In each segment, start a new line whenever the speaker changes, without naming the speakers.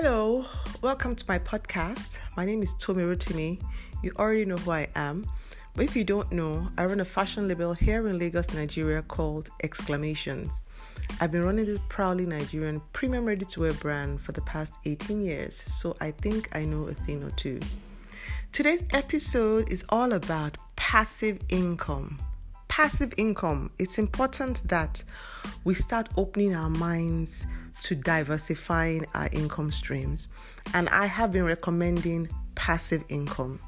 Hello, welcome to my podcast. My name is Tomi Rotimi. You already know who I am, but if you don't know, I run a fashion label here in Lagos, Nigeria called Exclamations. I've been running this proudly Nigerian premium ready to wear brand for the past 18 years, so I think I know a thing or two. Today's episode is all about passive income. Passive income. It's important that we start opening our minds to diversifying our income streams. And I have been recommending passive income.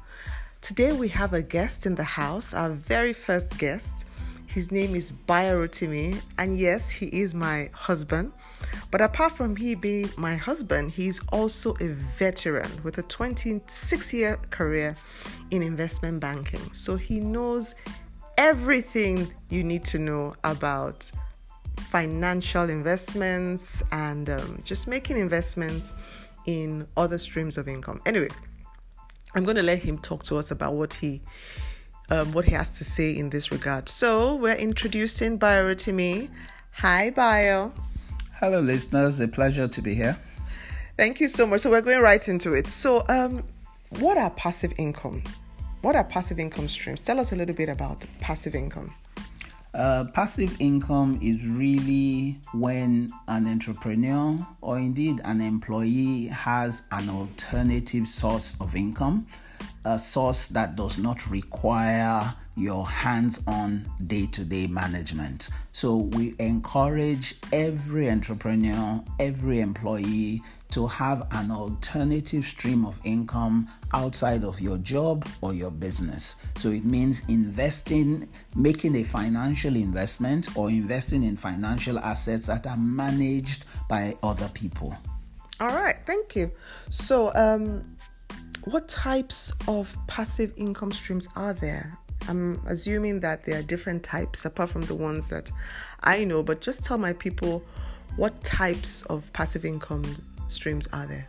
Today we have a guest in the house, our very first guest. His name is Bayo Rotimi, and yes, he is my husband. But apart from he being my husband, he's also a veteran with a 26 year career in investment banking. So he knows everything you need to know about financial investments and um, just making investments in other streams of income. Anyway, I'm going to let him talk to us about what he um, what he has to say in this regard. So we're introducing Bayo Rotimi. Hi, Bayo.
Hello, listeners. A pleasure to be here.
Thank you so much. So we're going right into it. So, um, what are passive income? What are passive income streams? Tell us a little bit about passive income.
Uh, passive income is really when an entrepreneur or indeed an employee has an alternative source of income, a source that does not require your hands on day to day management. So, we encourage every entrepreneur, every employee to have an alternative stream of income outside of your job or your business. So it means investing, making a financial investment or investing in financial assets that are managed by other people.
All right, thank you. So, um, what types of passive income streams are there? I'm assuming that there are different types apart from the ones that I know, but just tell my people what types of passive income streams are there?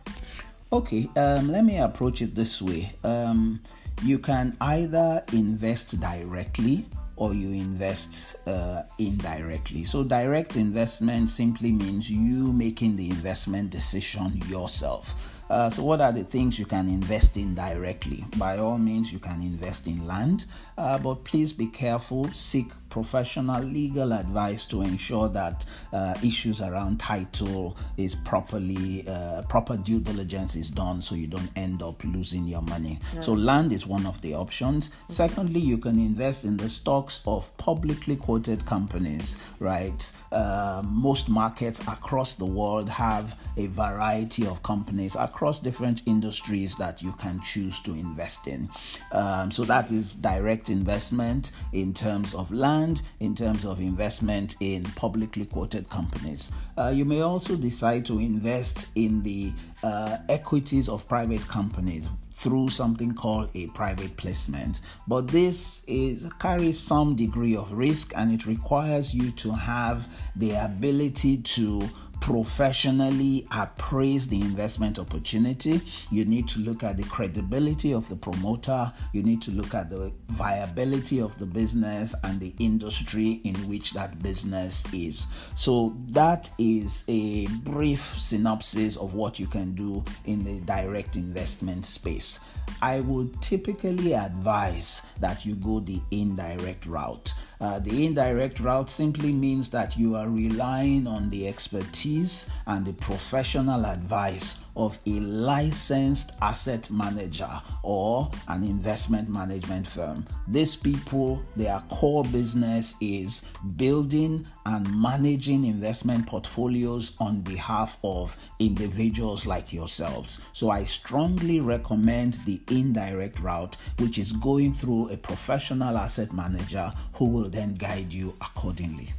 Okay, um, let me approach it this way. Um, you can either invest directly or you invest uh, indirectly. So, direct investment simply means you making the investment decision yourself. Uh, so, what are the things you can invest in directly? By all means, you can invest in land, uh, but please be careful. Seek professional legal advice to ensure that uh, issues around title is properly uh, proper due diligence is done so you don't end up losing your money. So land is one of the options. Mm-hmm. secondly you can invest in the stocks of publicly quoted companies right? Uh, most markets across the world have a variety of companies across different industries that you can choose to invest in. Um, so that is direct investment in terms of land in terms of investment in publicly quoted companies. Uh, you may also decide to invest in the uh, equities of private companies through something called a private placement. But this is carries some degree of risk and it requires you to have the ability to professionally appraise the investment opportunity. You need to look at the credibility of the promoter. You need to look at the viability of the business and the industry in which that business is. So, that is a brief synopsis of what you can do in the direct investment space. I would typically advise that you go the indirect route. Uh, the indirect route simply means that you are relying on the expertise and the professional advice of a licensed asset manager or an investment management firm. These people, their core business is building and managing investment portfolios on behalf of individuals like yourselves. So I strongly recommend the indirect route, which is going through a professional asset manager who will then guide you accordingly.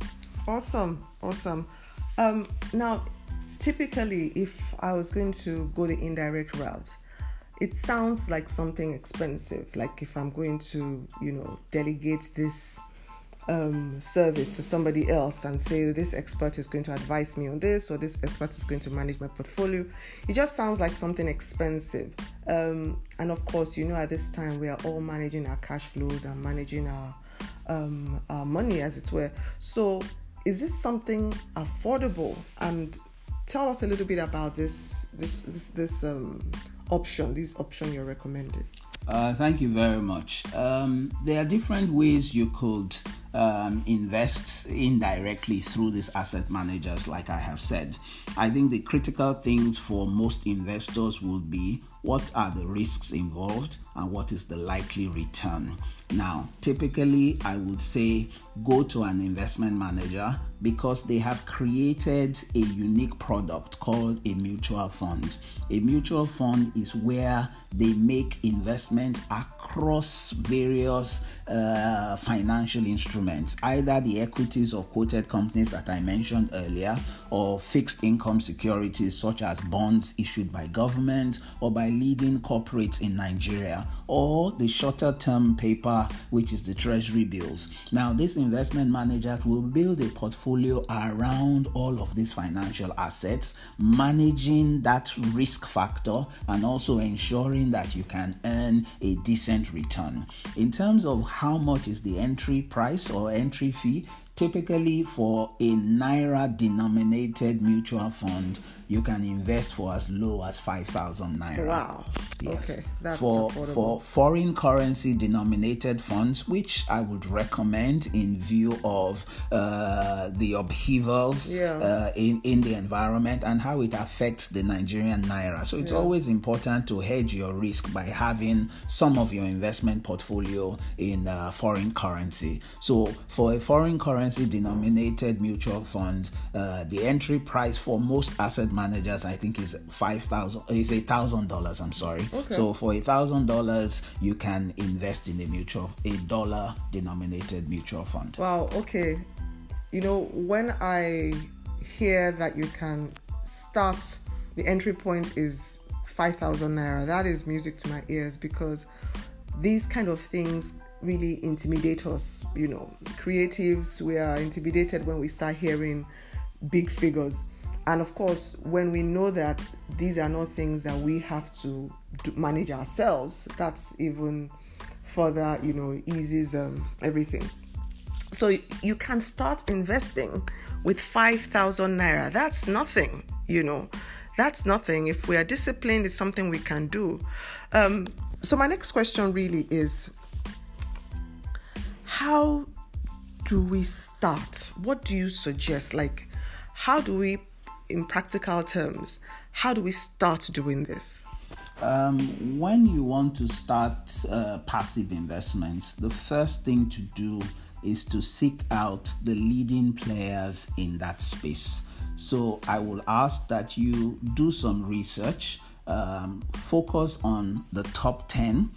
Awesome, awesome. Um, now, typically, if I was going to go the indirect route, it sounds like something expensive. Like if I'm going to, you know, delegate this um, service to somebody else and say this expert is going to advise me on this or this expert is going to manage my portfolio. It just sounds like something expensive. Um, and of course, you know, at this time we are all managing our cash flows and managing our, um, our money, as it were. So, is this something affordable and tell us a little bit about this this this this um, option, this option you're recommending.
Uh, thank you very much. Um, there are different ways you could um, invest indirectly through these asset managers, like I have said. I think the critical things for most investors would be what are the risks involved and what is the likely return. Now, typically, I would say go to an investment manager because they have created a unique product called a mutual fund. A mutual fund is where they make investments across various uh, financial instruments, either the equities or quoted companies that I mentioned earlier, or fixed income securities such as bonds issued by government or by leading corporates in Nigeria, or the shorter term paper, which is the treasury bills. Now, these investment managers will build a portfolio around all of these financial assets, managing that risk factor and also ensuring that you can earn a decent return. In terms of how much is the entry price or entry fee, typically for a naira denominated mutual fund you can invest for as low as 5000 naira
wow yes. okay
that's for affordable. for foreign currency denominated funds which i would recommend in view of uh, the upheavals yeah. uh, in in the environment and how it affects the nigerian naira so it's yeah. always important to hedge your risk by having some of your investment portfolio in uh, foreign currency so for a foreign currency denominated mutual fund uh, the entry price for most asset managers, I think is five thousand. Is a thousand dollars. I'm sorry. Okay. So for a thousand dollars, you can invest in a mutual, a dollar denominated mutual fund.
Wow. Okay. You know, when I hear that you can start, the entry point is five thousand naira. That is music to my ears because these kind of things really intimidate us. You know, creatives, we are intimidated when we start hearing big figures. And of course when we know that these are not things that we have to do, manage ourselves that's even further you know eases um, everything. So you can start investing with 5000 naira. That's nothing you know. That's nothing. If we are disciplined it's something we can do. Um, so my next question really is how do we start what do you suggest like how do we in practical terms, how do we start doing this?
Um, when you want to start uh, passive investments, the first thing to do is to seek out the leading players in that space. So I will ask that you do some research, um, focus on the top 10,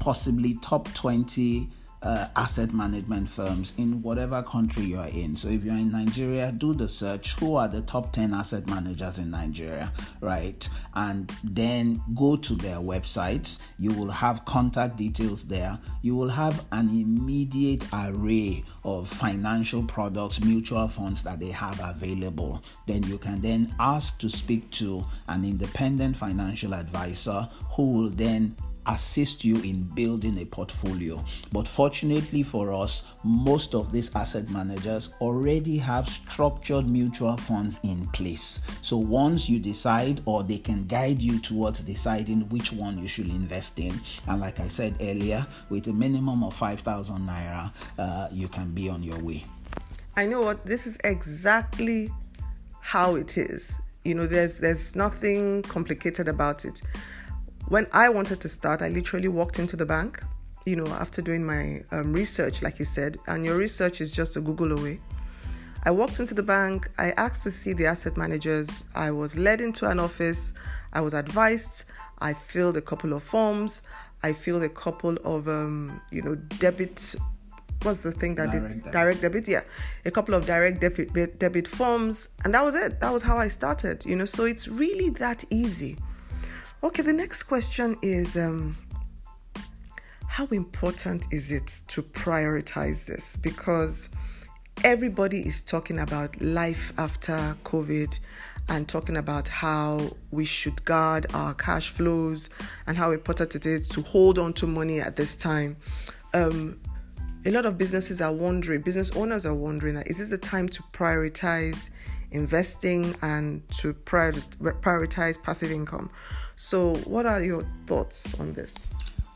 possibly top 20 uh, asset management firms in whatever country you are in. So if you're in Nigeria, do the search who are the top 10 asset managers in Nigeria, right? And then go to their websites. You will have contact details there. You will have an immediate array of financial products, mutual funds that they have available. Then you can then ask to speak to an independent financial advisor who will then assist you in building a portfolio. But fortunately for us, most of these asset managers already have structured mutual funds in place. So once you decide, or they can guide you towards deciding which one you should invest in, and like I said earlier, with a minimum of 5,000 naira, uh, you can be on your way.
I know what this is exactly how it is. You know, there's there's nothing complicated about it when I wanted to start, I literally walked into the bank, you know, after doing my um, research, like you said, and your research is just a Google away. I walked into the bank, I asked to see the asset managers, I was led into an office, I was advised, I filled a couple of forms, I filled a couple of, um, you know, debit what's the thing that direct did debit. direct debit yeah a couple of direct debit debit forms and that was it that was how i started you know so it's really that easy Okay, the next question is um, how important is it to prioritize this? Because everybody is talking about life after COVID and talking about how we should guard our cash flows and how important it is to hold on to money at this time. Um, a lot of businesses are wondering, business owners are wondering is this the time to prioritize investing and to prioritize passive income. So, what are your thoughts on this?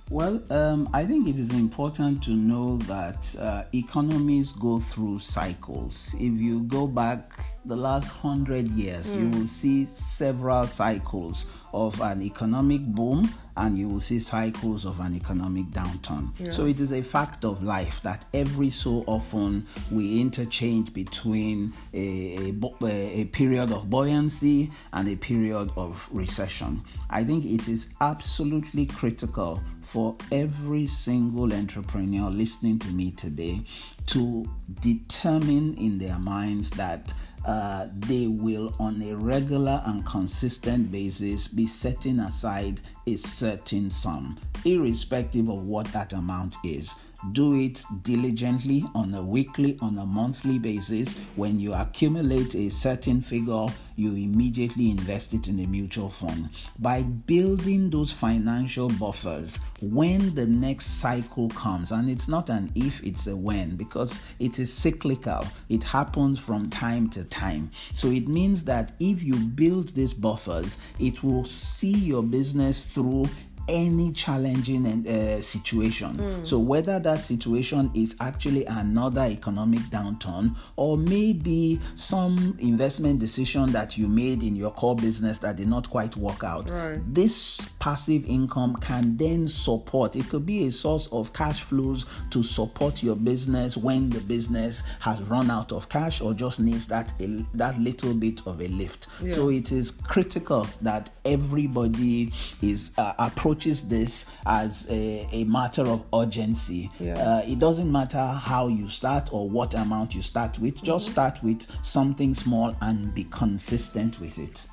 Well, um, I think it is important to know that uh, economies go through cycles. If you go back the last hundred years, mm. you will see several cycles of an economic boom and you will see cycles of an economic downturn. Yeah. So it is a fact of life that every so often we interchange between a, a, a, period of buoyancy and a period of recession. I think it is absolutely critical for every single entrepreneur listening to me today to determine in their minds that uh, they will, on a regular and consistent basis, be setting aside a certain sum, irrespective of what that amount is do it diligently on a weekly, on a monthly basis. When you accumulate a certain figure, you immediately invest it in a mutual fund. By building those financial buffers when the next cycle comes, and it's not an if, it's a when, because it is cyclical, it happens from time to time. So it means that if you build these buffers, it will see your business through any challenging uh, situation. Mm. So, whether that situation is actually another economic downturn or maybe some investment decision that you made in your core business that did not quite work out, right. this passive income can then support. It could be a source of cash flows to support your business when the business has run out of cash or just needs that a, that little bit of a lift. Yeah. So, it is critical that everybody is uh, approaching approaches this as a, a matter of urgency. Yeah. Uh, it doesn't matter how you start or what amount you start with, just mm-hmm. start with something small and be consistent with it.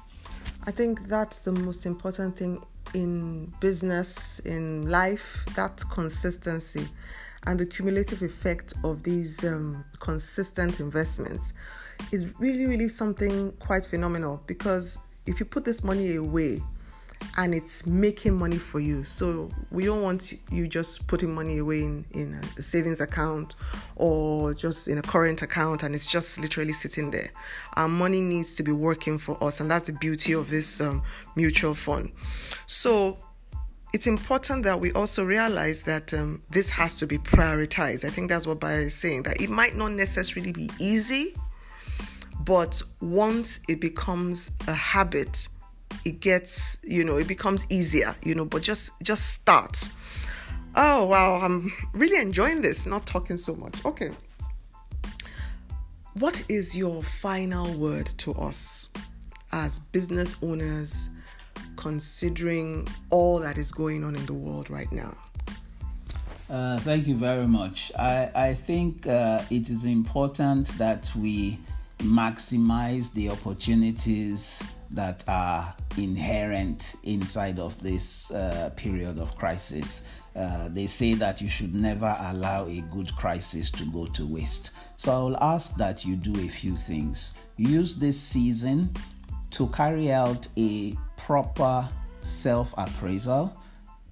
I think that's the most important thing in business, in life, that consistency and the cumulative effect of these um, consistent investments is really, really something quite phenomenal because if you put this money away and it's making money for you. So we don't want you just putting money away in, in a savings account or just in a current account and it's just literally sitting there. Our money needs to be working for us, and that's the beauty of this um, mutual fund. So it's important that we also realize that um, this has to be prioritized. I think that's what Bayo is saying, that it might not necessarily be easy, but once it becomes a habit, it gets you know it becomes easier you know but just just start. Oh wow i'm really enjoying this not talking so much. Okay. What is your final word to us as business owners considering all that is going on in the world right now?
Uh, thank you very much. I, I think uh, it is important that we maximize the opportunities that are inherent inside of this uh, period of crisis. Uh, they say that you should never allow a good crisis to go to waste. So I will ask that you do a few things. Use this season to carry out a proper self appraisal,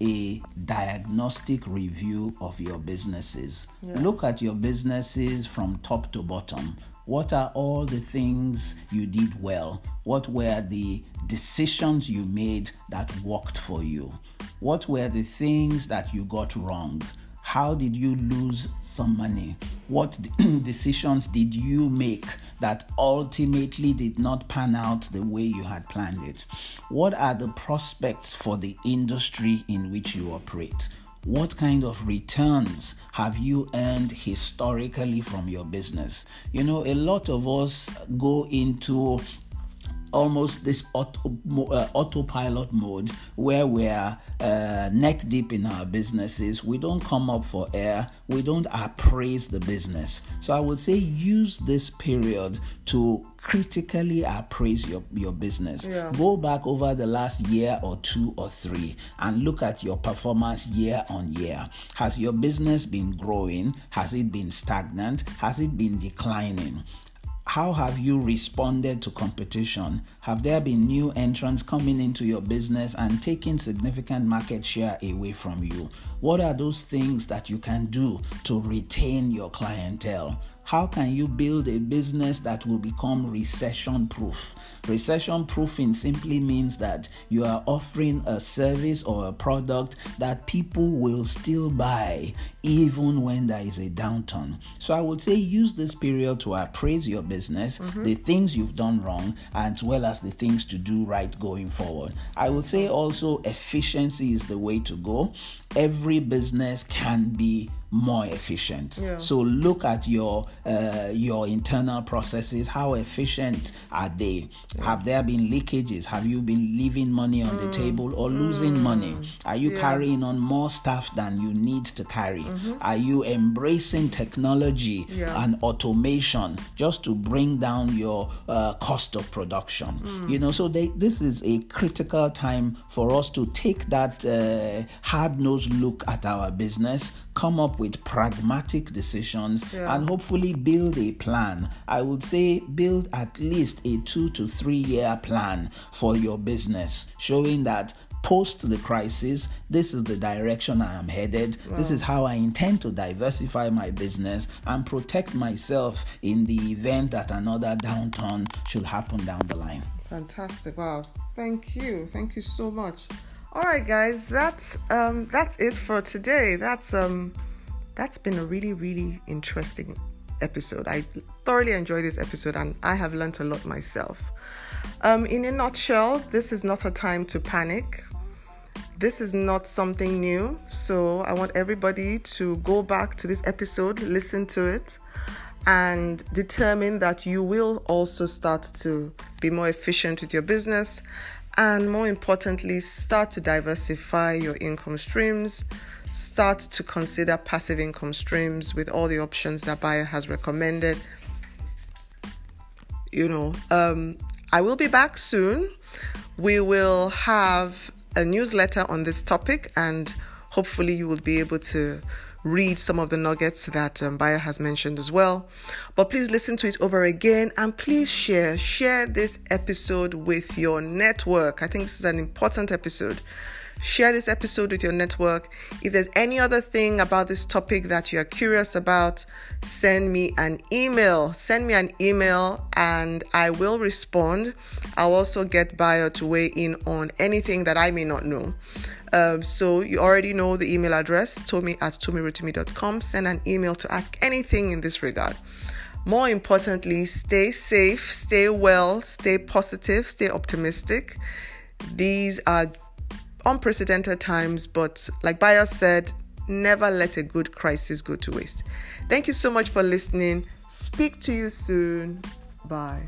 a diagnostic review of your businesses. Yeah. Look at your businesses from top to bottom. What are all the things you did well? What were the decisions you made that worked for you? What were the things that you got wrong? How did you lose some money? What decisions did you make that ultimately did not pan out the way you had planned it? What are the prospects for the industry in which you operate? What kind of returns have you earned historically from your business? You know, a lot of us go into almost this auto, uh, autopilot mode where we're uh, neck deep in our businesses. We don't come up for air. We don't appraise the business. So I would say use this period to critically appraise your, your business. Yeah. Go back over the last year or two or three and look at your performance year on year. Has your business been growing? Has it been stagnant? Has it been declining? How have you responded to competition? Have there been new entrants coming into your business and taking significant market share away from you? What are those things that you can do to retain your clientele? How can you build a business that will become recession proof? Recession proofing simply means that you are offering a service or a product that people will still buy even when there is a downturn. So I would say use this period to appraise your business, mm-hmm. the things you've done wrong, as well as the things to do right going forward. I would say also efficiency is the way to go. Every business can be more efficient. Yeah. So look at your uh, your internal processes. How efficient are they? Yeah. Have there been leakages? Have you been leaving money on mm. the table or losing mm. money? Are you yeah. carrying on more stuff than you need to carry? Mm-hmm. Are you embracing technology and automation just to bring down your uh, cost of production? Mm. You know, so they, this is a critical time for us to take that uh, hard nosed look at our business come up with pragmatic decisions yeah. and hopefully build a plan. I would say build at least a two to three year plan for your business, showing that post the crisis, this is the direction I am headed. Wow. This is how I intend to diversify my business and protect myself in the event that another downturn should happen down the line.
Fantastic. Wow. Thank you. Thank you so much. All right, guys, that's um, that's it for today. That's um, that's been a really, really interesting episode. I thoroughly enjoyed this episode, and I have learned a lot myself. Um, in a nutshell, this is not a time to panic. This is not something new, so I want everybody to go back to this episode, listen to it, and determine that you will also start to be more efficient with your business and more importantly, start to diversify your income streams. Start to consider passive income streams with all the options that Bayo has recommended. You know, um, I will be back soon. We will have a newsletter on this topic, and hopefully, you will be able to read some of the nuggets that um, Bayo has mentioned as well. But please listen to it over again and please share share this episode with your network. I think this is an important episode. Share this episode with your network. If there's any other thing about this topic that you're curious about, send me an email. Send me an email and I will respond. I'll also get Bayo to weigh in on anything that I may not know. Um, so you already know the email address, tomi at tomirotimi.com. Send an email to ask anything in this regard. More importantly, stay safe, stay well, stay positive, stay optimistic. These are unprecedented times, but like Bayo said, never let a good crisis go to waste. Thank you so much for listening. Speak to you soon. Bye.